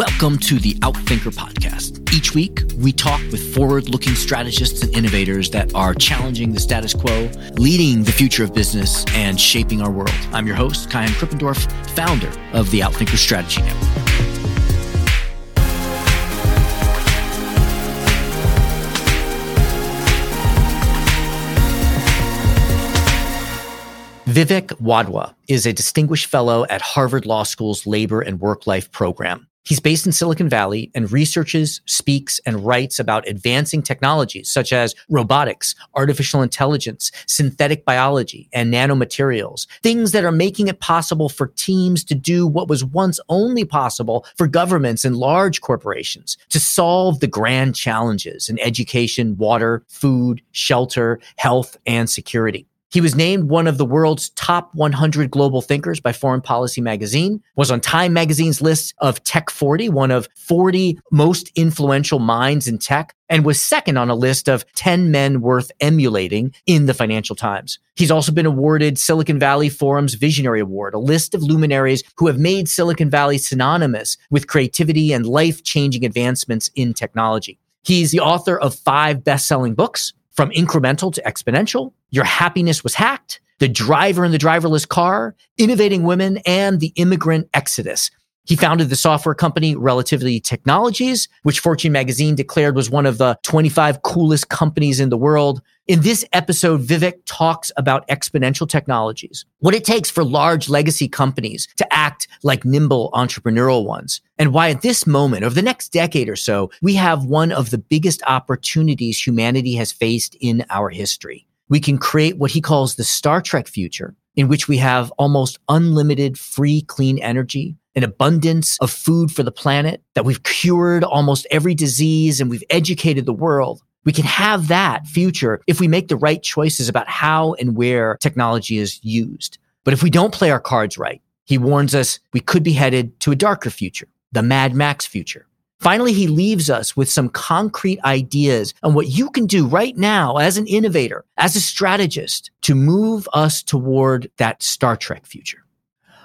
Welcome to the Outthinker podcast. Each week, we talk with forward looking strategists and innovators that are challenging the status quo, leading the future of business, and shaping our world. I'm your host, Kaihan Krippendorf, founder of the Outthinker Strategy Network. Vivek Wadhwa is a distinguished fellow at Harvard Law School's Labor and Work Life program. He's based in Silicon Valley and researches, speaks, and writes about advancing technologies such as robotics, artificial intelligence, synthetic biology, and nanomaterials, things that are making it possible for teams to do what was once only possible for governments and large corporations to solve the grand challenges in education, water, food, shelter, health, and security. He was named one of the world's top 100 global thinkers by Foreign Policy magazine, was on Time magazine's list of Tech 40, one of 40 most influential minds in tech, and was second on a list of 10 men worth emulating in the Financial Times. He's also been awarded Silicon Valley Forum's Visionary Award, a list of luminaries who have made Silicon Valley synonymous with creativity and life changing advancements in technology. He's the author of five best selling books, from incremental to exponential. Your happiness was hacked. The driver in the driverless car, innovating women, and the immigrant exodus. He founded the software company Relativity Technologies, which Fortune magazine declared was one of the 25 coolest companies in the world. In this episode, Vivek talks about exponential technologies, what it takes for large legacy companies to act like nimble entrepreneurial ones, and why at this moment, over the next decade or so, we have one of the biggest opportunities humanity has faced in our history. We can create what he calls the Star Trek future, in which we have almost unlimited free, clean energy, an abundance of food for the planet, that we've cured almost every disease and we've educated the world. We can have that future if we make the right choices about how and where technology is used. But if we don't play our cards right, he warns us we could be headed to a darker future, the Mad Max future. Finally, he leaves us with some concrete ideas on what you can do right now as an innovator, as a strategist to move us toward that Star Trek future.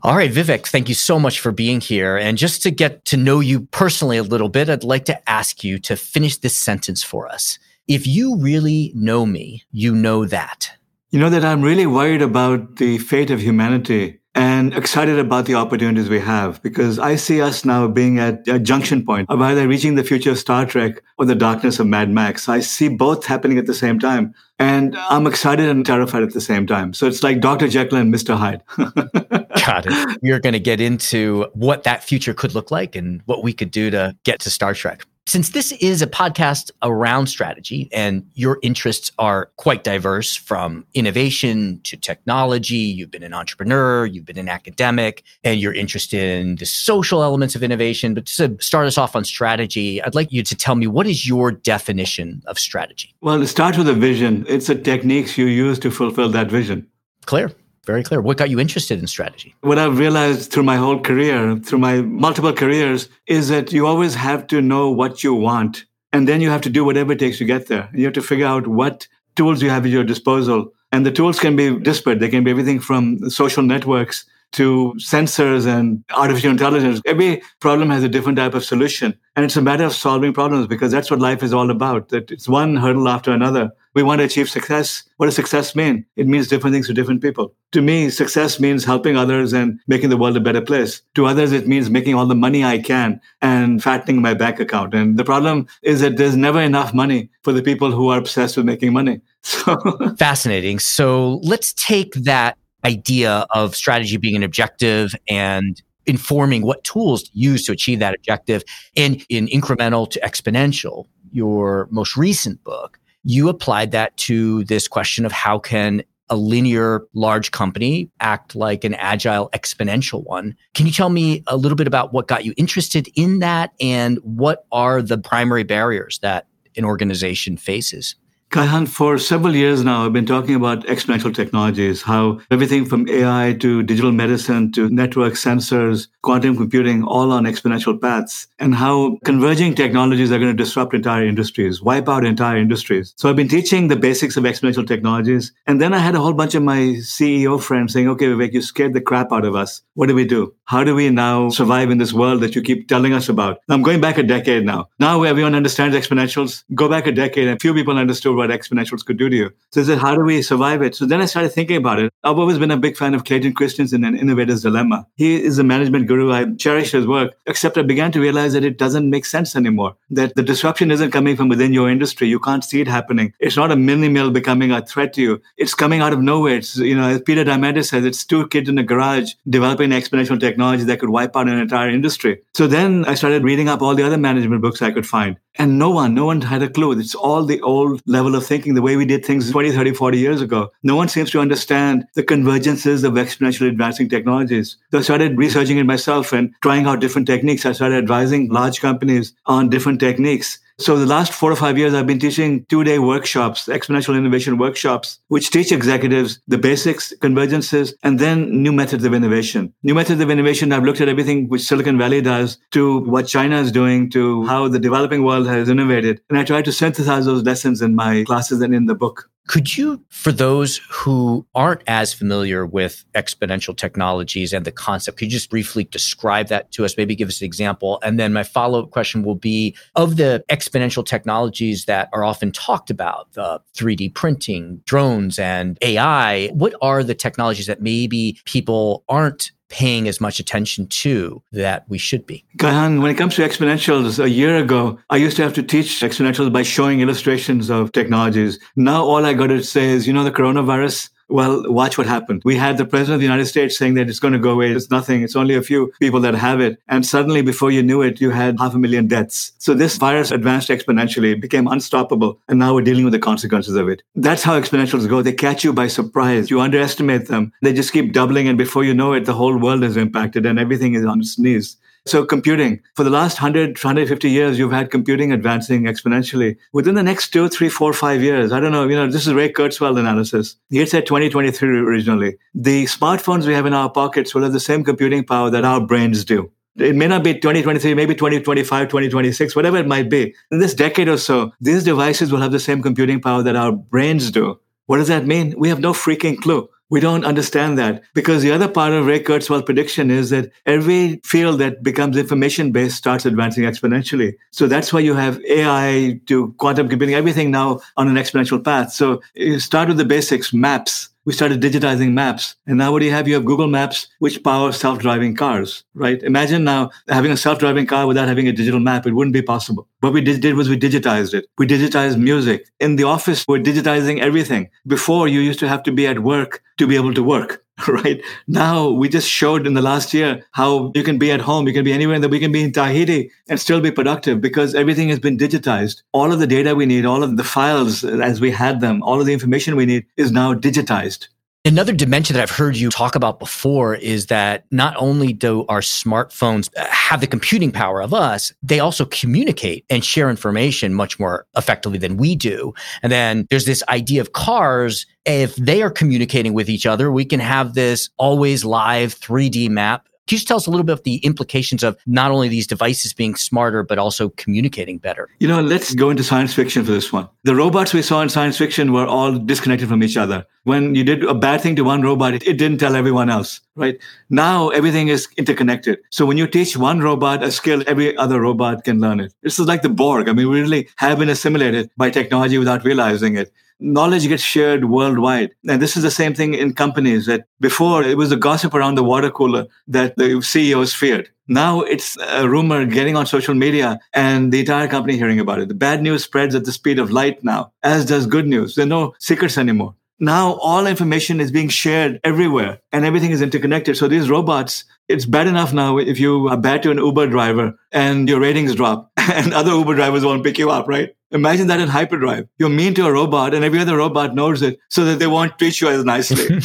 All right, Vivek, thank you so much for being here. And just to get to know you personally a little bit, I'd like to ask you to finish this sentence for us. If you really know me, you know that. You know that I'm really worried about the fate of humanity and excited about the opportunities we have because I see us now being at a junction point of either reaching the future of Star Trek or the darkness of Mad Max. I see both happening at the same time. And I'm excited and terrified at the same time. So it's like Dr. Jekyll and Mr. Hyde. Got it. We're going to get into what that future could look like and what we could do to get to Star Trek. Since this is a podcast around strategy and your interests are quite diverse from innovation to technology, you've been an entrepreneur, you've been an academic, and you're interested in the social elements of innovation. But to start us off on strategy, I'd like you to tell me what is your definition of strategy? Well, it starts with a vision. It's the techniques you use to fulfill that vision. Clear very clear. What got you interested in strategy? What I've realized through my whole career, through my multiple careers, is that you always have to know what you want. And then you have to do whatever it takes to get there. You have to figure out what tools you have at your disposal. And the tools can be disparate. They can be everything from social networks to sensors and artificial intelligence. Every problem has a different type of solution. And it's a matter of solving problems because that's what life is all about. That it's one hurdle after another. We want to achieve success. What does success mean? It means different things to different people. To me, success means helping others and making the world a better place. To others, it means making all the money I can and fattening my bank account. And the problem is that there's never enough money for the people who are obsessed with making money. So fascinating. So let's take that idea of strategy being an objective and informing what tools to use to achieve that objective. And in incremental to exponential, your most recent book, you applied that to this question of how can a linear large company act like an agile exponential one. Can you tell me a little bit about what got you interested in that and what are the primary barriers that an organization faces? Kaihan, for several years now, I've been talking about exponential technologies, how everything from AI to digital medicine to network sensors, quantum computing, all on exponential paths, and how converging technologies are going to disrupt entire industries, wipe out entire industries. So I've been teaching the basics of exponential technologies. And then I had a whole bunch of my CEO friends saying, okay, Vivek, you scared the crap out of us. What do we do? How do we now survive in this world that you keep telling us about? I'm going back a decade now. Now everyone understands exponentials. Go back a decade and few people understood what exponentials could do to you. So I said, how do we survive it? So then I started thinking about it. I've always been a big fan of Clayton Christensen and Innovator's Dilemma. He is a management guru. I cherish his work, except I began to realize that it doesn't make sense anymore. That the disruption isn't coming from within your industry. You can't see it happening. It's not a mini mill becoming a threat to you. It's coming out of nowhere. It's, you know, as Peter Diamandis says, it's two kids in a garage developing exponential technology that could wipe out an entire industry. So then I started reading up all the other management books I could find. And no one, no one had a clue. It's all the old level of thinking, the way we did things 20, 30, 40 years ago. No one seems to understand the convergences of exponentially advancing technologies. So I started researching it myself and trying out different techniques. I started advising large companies on different techniques. So the last four or five years, I've been teaching two day workshops, exponential innovation workshops, which teach executives the basics, convergences, and then new methods of innovation. New methods of innovation, I've looked at everything which Silicon Valley does to what China is doing to how the developing world has innovated. And I try to synthesize those lessons in my classes and in the book. Could you, for those who aren't as familiar with exponential technologies and the concept, could you just briefly describe that to us? Maybe give us an example. And then my follow up question will be of the exponential technologies that are often talked about, the 3D printing, drones, and AI, what are the technologies that maybe people aren't paying as much attention to that we should be. Kaihan, when it comes to exponentials, a year ago, I used to have to teach exponentials by showing illustrations of technologies. Now all I got to say is, you know, the coronavirus, well, watch what happened. We had the president of the United States saying that it's going to go away. It's nothing. It's only a few people that have it. And suddenly, before you knew it, you had half a million deaths. So this virus advanced exponentially, it became unstoppable. And now we're dealing with the consequences of it. That's how exponentials go. They catch you by surprise. You underestimate them. They just keep doubling. And before you know it, the whole world is impacted and everything is on its knees. So computing, for the last 100, 150 years, you've had computing advancing exponentially. Within the next two, three, four, five years, I don't know, you know, this is Ray Kurzweil analysis. He had said 2023 originally. The smartphones we have in our pockets will have the same computing power that our brains do. It may not be 2023, maybe 2025, 2026, whatever it might be. In this decade or so, these devices will have the same computing power that our brains do. What does that mean? We have no freaking clue. We don't understand that because the other part of Ray Kurzweil's prediction is that every field that becomes information based starts advancing exponentially. So that's why you have AI to quantum computing, everything now on an exponential path. So you start with the basics, maps we started digitizing maps. And now what do you have? You have Google Maps, which powers self-driving cars, right? Imagine now having a self-driving car without having a digital map. It wouldn't be possible. What we did, did was we digitized it. We digitized music. In the office, we're digitizing everything. Before, you used to have to be at work to be able to work. right? Now we just showed in the last year how you can be at home, you can be anywhere that we can be in Tahiti and still be productive because everything has been digitized. All of the data we need, all of the files as we had them, all of the information we need is now digitized. Another dimension that I've heard you talk about before is that not only do our smartphones have the computing power of us, they also communicate and share information much more effectively than we do. And then there's this idea of cars. If they are communicating with each other, we can have this always live 3D map can you just tell us a little bit of the implications of not only these devices being smarter, but also communicating better? You know, let's go into science fiction for this one. The robots we saw in science fiction were all disconnected from each other. When you did a bad thing to one robot, it, it didn't tell everyone else, right? Now everything is interconnected. So when you teach one robot a skill, every other robot can learn it. This is like the Borg. I mean, we really have been assimilated by technology without realizing it knowledge gets shared worldwide. And this is the same thing in companies that before it was the gossip around the water cooler that the CEOs feared. Now it's a rumor getting on social media and the entire company hearing about it. The bad news spreads at the speed of light now, as does good news. There are no secrets anymore. Now all information is being shared everywhere and everything is interconnected. So these robots, it's bad enough now if you are bad to an Uber driver and your ratings drop and other Uber drivers won't pick you up, right? Imagine that in hyperdrive. You're mean to a robot and every other robot knows it so that they won't treat you as nicely.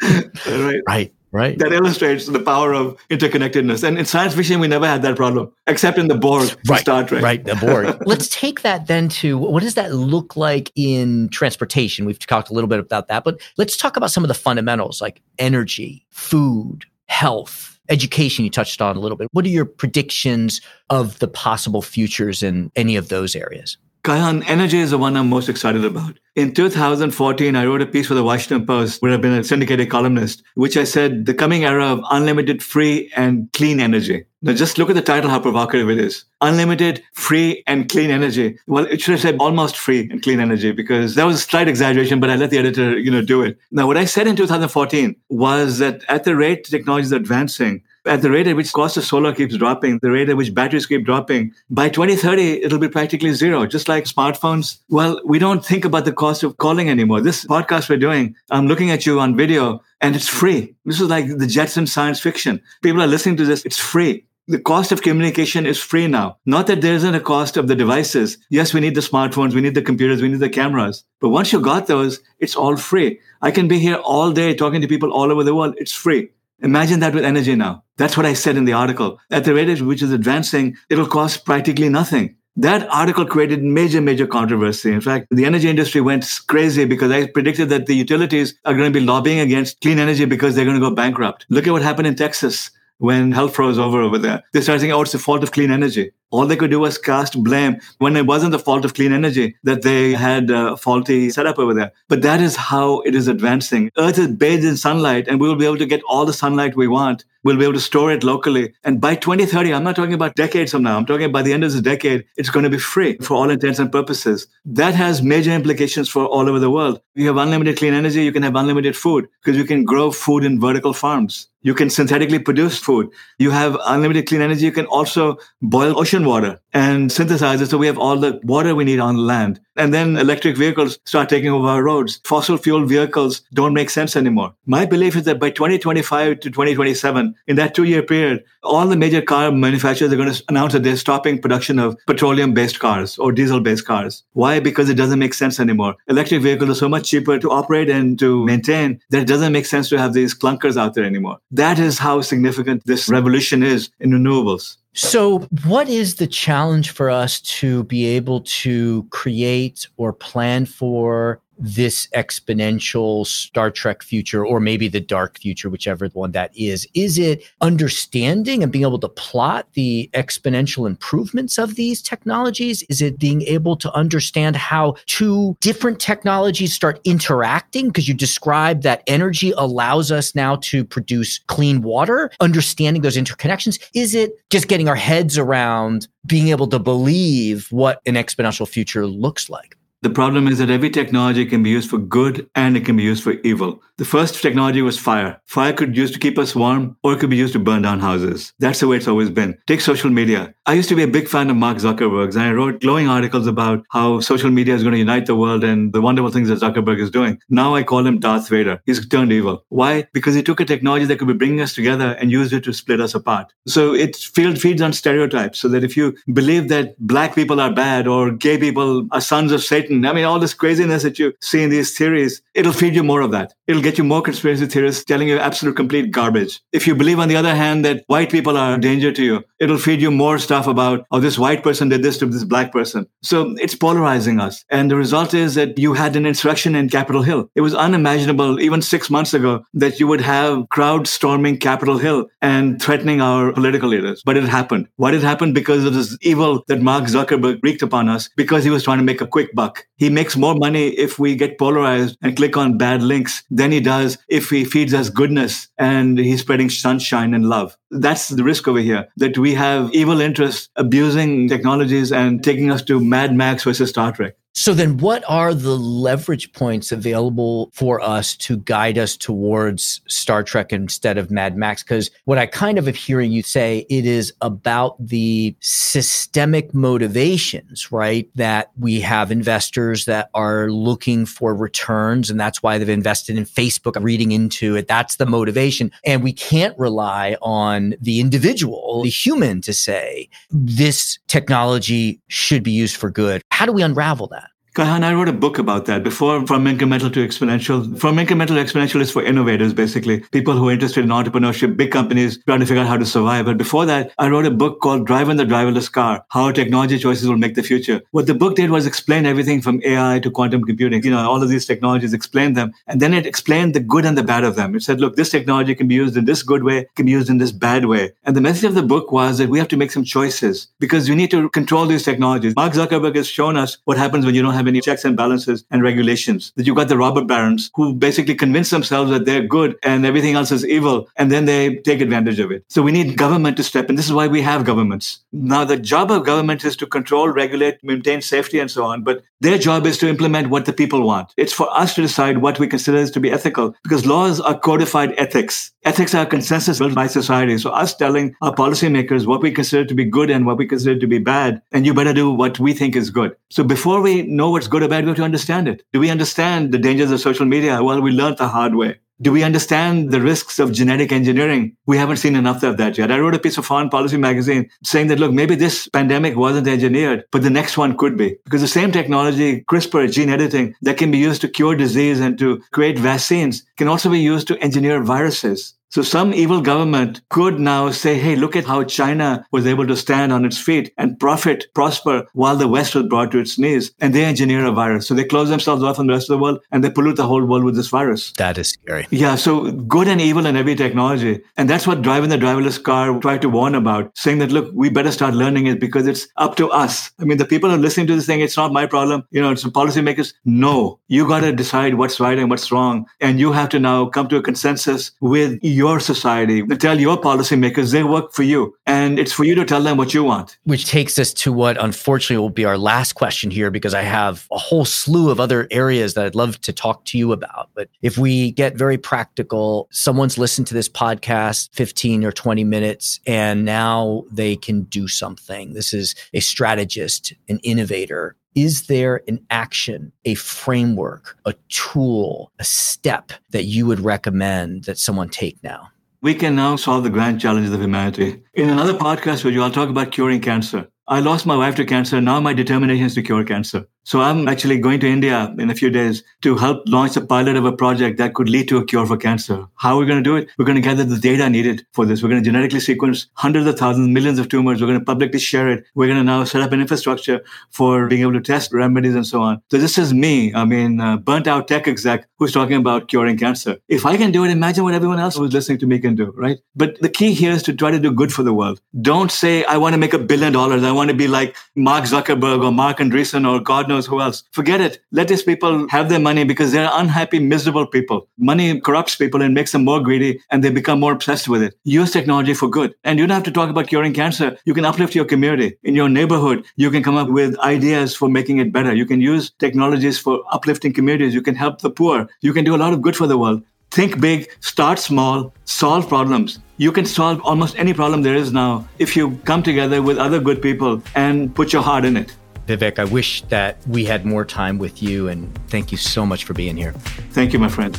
right. Right. Right. That illustrates the power of interconnectedness. And in science fiction, we never had that problem, except in the Borg, right, Star Trek. Right, the Borg. Let's take that then to what does that look like in transportation? We've talked a little bit about that, but let's talk about some of the fundamentals like energy, food, health, education. You touched on a little bit. What are your predictions of the possible futures in any of those areas? Kaihan, energy is the one I'm most excited about. In 2014, I wrote a piece for the Washington Post where I've been a syndicated columnist, which I said the coming era of unlimited, free, and clean energy. Now, just look at the title, how provocative it is. Unlimited, free, and clean energy. Well, it should have said almost free and clean energy because that was a slight exaggeration, but I let the editor, you know, do it. Now, what I said in 2014 was that at the rate technology is advancing, at the rate at which cost of solar keeps dropping, the rate at which batteries keep dropping, by 2030, it'll be practically zero, just like smartphones. Well, we don't think about the cost of calling anymore. This podcast we're doing, I'm looking at you on video and it's free. This is like the Jetson science fiction. People are listening to this. It's free. The cost of communication is free now. Not that there isn't a cost of the devices. Yes, we need the smartphones, we need the computers, we need the cameras. But once you got those, it's all free. I can be here all day talking to people all over the world. It's free. Imagine that with energy now. That's what I said in the article. At the rate at which is advancing, it'll cost practically nothing. That article created major, major controversy. In fact, the energy industry went crazy because I predicted that the utilities are going to be lobbying against clean energy because they're going to go bankrupt. Look at what happened in Texas when hell froze over over there. They started saying, oh, it's the fault of clean energy. All they could do was cast blame when it wasn't the fault of clean energy that they had a faulty setup over there. But that is how it is advancing. Earth is bathed in sunlight and we will be able to get all the sunlight we want. We'll be able to store it locally. And by 2030, I'm not talking about decades from now. I'm talking by the end of this decade, it's going to be free for all intents and purposes. That has major implications for all over the world. You have unlimited clean energy. You can have unlimited food because you can grow food in vertical farms. You can synthetically produce food. You have unlimited clean energy. You can also boil ocean water and synthesize it so we have all the water we need on land. And then electric vehicles start taking over our roads. Fossil fuel vehicles don't make sense anymore. My belief is that by 2025 to 2027, in that two year period, all the major car manufacturers are going to announce that they're stopping production of petroleum based cars or diesel based cars. Why? Because it doesn't make sense anymore. Electric vehicles are so much cheaper to operate and to maintain that it doesn't make sense to have these clunkers out there anymore. That is how significant this revolution is in renewables. So, what is the challenge for us to be able to create or plan for this exponential Star Trek future, or maybe the dark future, whichever one that is? Is it understanding and being able to plot the exponential improvements of these technologies? Is it being able to understand how two different technologies start interacting? Because you described that energy allows us now to produce clean water, understanding those interconnections. Is it just getting our heads around being able to believe what an exponential future looks like? The problem is that every technology can be used for good and it can be used for evil. The first technology was fire. Fire could be used to keep us warm or it could be used to burn down houses. That's the way it's always been. Take social media. I used to be a big fan of Mark Zuckerberg's and I wrote glowing articles about how social media is going to unite the world and the wonderful things that Zuckerberg is doing. Now I call him Darth Vader. He's turned evil. Why? Because he took a technology that could be bringing us together and used it to split us apart. So it feeds on stereotypes so that if you believe that black people are bad or gay people are sons of Satan, I mean, all this craziness that you see in these theories, it'll feed you more of that. It'll get you more conspiracy theorists telling you absolute complete garbage. If you believe, on the other hand, that white people are a danger to you, it'll feed you more stuff about, oh, this white person did this to this black person. So it's polarizing us. And the result is that you had an insurrection in Capitol Hill. It was unimaginable even six months ago that you would have crowds storming Capitol Hill and threatening our political leaders. But it happened. Why did it happen? Because of this evil that Mark Zuckerberg wreaked upon us because he was trying to make a quick buck. He makes more money if we get polarized and click on bad links than he does if he feeds us goodness and he's spreading sunshine and love. That's the risk over here that we have evil interests abusing technologies and taking us to Mad Max versus Star Trek. So then what are the leverage points available for us to guide us towards Star Trek instead of Mad Max? Because what I kind of am hearing you say, it is about the systemic motivations, right? That we have investors that are looking for returns and that's why they've invested in Facebook, I'm reading into it. That's the motivation. And we can't rely on the individual, the human to say this technology should be used for good. How do we unravel that? Kaihan, I wrote a book about that before From Incremental to Exponential. From Incremental to Exponential is for innovators, basically, people who are interested in entrepreneurship, big companies trying to figure out how to survive. But before that, I wrote a book called Driving the Driverless Car, How Technology Choices Will Make the Future. What the book did was explain everything from AI to quantum computing, you know, all of these technologies, explain them. And then it explained the good and the bad of them. It said, look, this technology can be used in this good way, can be used in this bad way. And the message of the book was that we have to make some choices because you need to control these technologies. Mark Zuckerberg has shown us what happens when you don't have any checks and balances and regulations. That you've got the robber barons who basically convince themselves that they're good and everything else is evil, and then they take advantage of it. So we need government to step in. This is why we have governments. Now, the job of government is to control, regulate, maintain safety, and so on. But their job is to implement what the people want. It's for us to decide what we consider to be ethical because laws are codified ethics. Ethics are consensus built by society. So us telling our policymakers what we consider to be good and what we consider to be bad, and you better do what we think is good. So before we know what's good or bad, we have to understand it. Do we understand the dangers of social media? Well, we learned the hard way. Do we understand the risks of genetic engineering? We haven't seen enough of that yet. I wrote a piece of Foreign Policy magazine saying that, look, maybe this pandemic wasn't engineered, but the next one could be. Because the same technology, CRISPR, gene editing, that can be used to cure disease and to create vaccines can also be used to engineer viruses. So some evil government could now say, hey, look at how China was able to stand on its feet and profit, prosper while the West was brought to its knees. And they engineer a virus. So they close themselves off from the rest of the world and they pollute the whole world with this virus. That is scary. Yeah. So good and evil in every technology. And that's what driving the driverless car tried to warn about, saying that, look, we better start learning it because it's up to us. I mean, the people who are listening to this thing, it's not my problem. You know, it's the policymakers. No, you got to decide what's right and what's wrong. And you have to now come to a consensus with your society, tell your policymakers they work for you. And it's for you to tell them what you want. Which takes us to what unfortunately will be our last question here, because I have a whole slew of other areas that I'd love to talk to you about. But if we get very practical, someone's listened to this podcast 15 or 20 minutes, and now they can do something. This is a strategist, an innovator, is there an action, a framework, a tool, a step that you would recommend that someone take now? We can now solve the grand challenges of humanity. In another podcast you, I'll talk about curing cancer. I lost my wife to cancer. Now my determination is to cure cancer. So I'm actually going to India in a few days to help launch a pilot of a project that could lead to a cure for cancer. How are we going to do it? We're going to gather the data needed for this. We're going to genetically sequence hundreds of thousands, millions of tumors. We're going to publicly share it. We're going to now set up an infrastructure for being able to test remedies and so on. So this is me. I mean, uh, burnt out tech exec who's talking about curing cancer. If I can do it, imagine what everyone else who's listening to me can do, right? But the key here is to try to do good for the world. Don't say, I want to make a billion dollars. I want to be like Mark Zuckerberg or Marc Andreessen or God knows who else. Forget it. Let these people have their money because they're unhappy, miserable people. Money corrupts people and makes them more greedy and they become more obsessed with it. Use technology for good. And you don't have to talk about curing cancer. You can uplift your community. In your neighborhood, you can come up with ideas for making it better. You can use technologies for uplifting communities. You can help the poor. You can do a lot of good for the world. Think big, start small, solve problems. You can solve almost any problem there is now if you come together with other good people and put your heart in it. Vivek, I wish that we had more time with you, and thank you so much for being here. Thank you, my friend.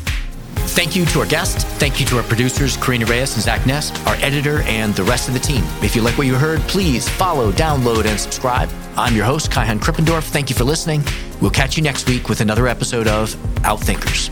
Thank you to our guests. Thank you to our producers, Karina Reyes and Zach Ness, our editor, and the rest of the team. If you like what you heard, please follow, download, and subscribe. I'm your host, Kaihan Krippendorf. Thank you for listening. We'll catch you next week with another episode of Outthinkers.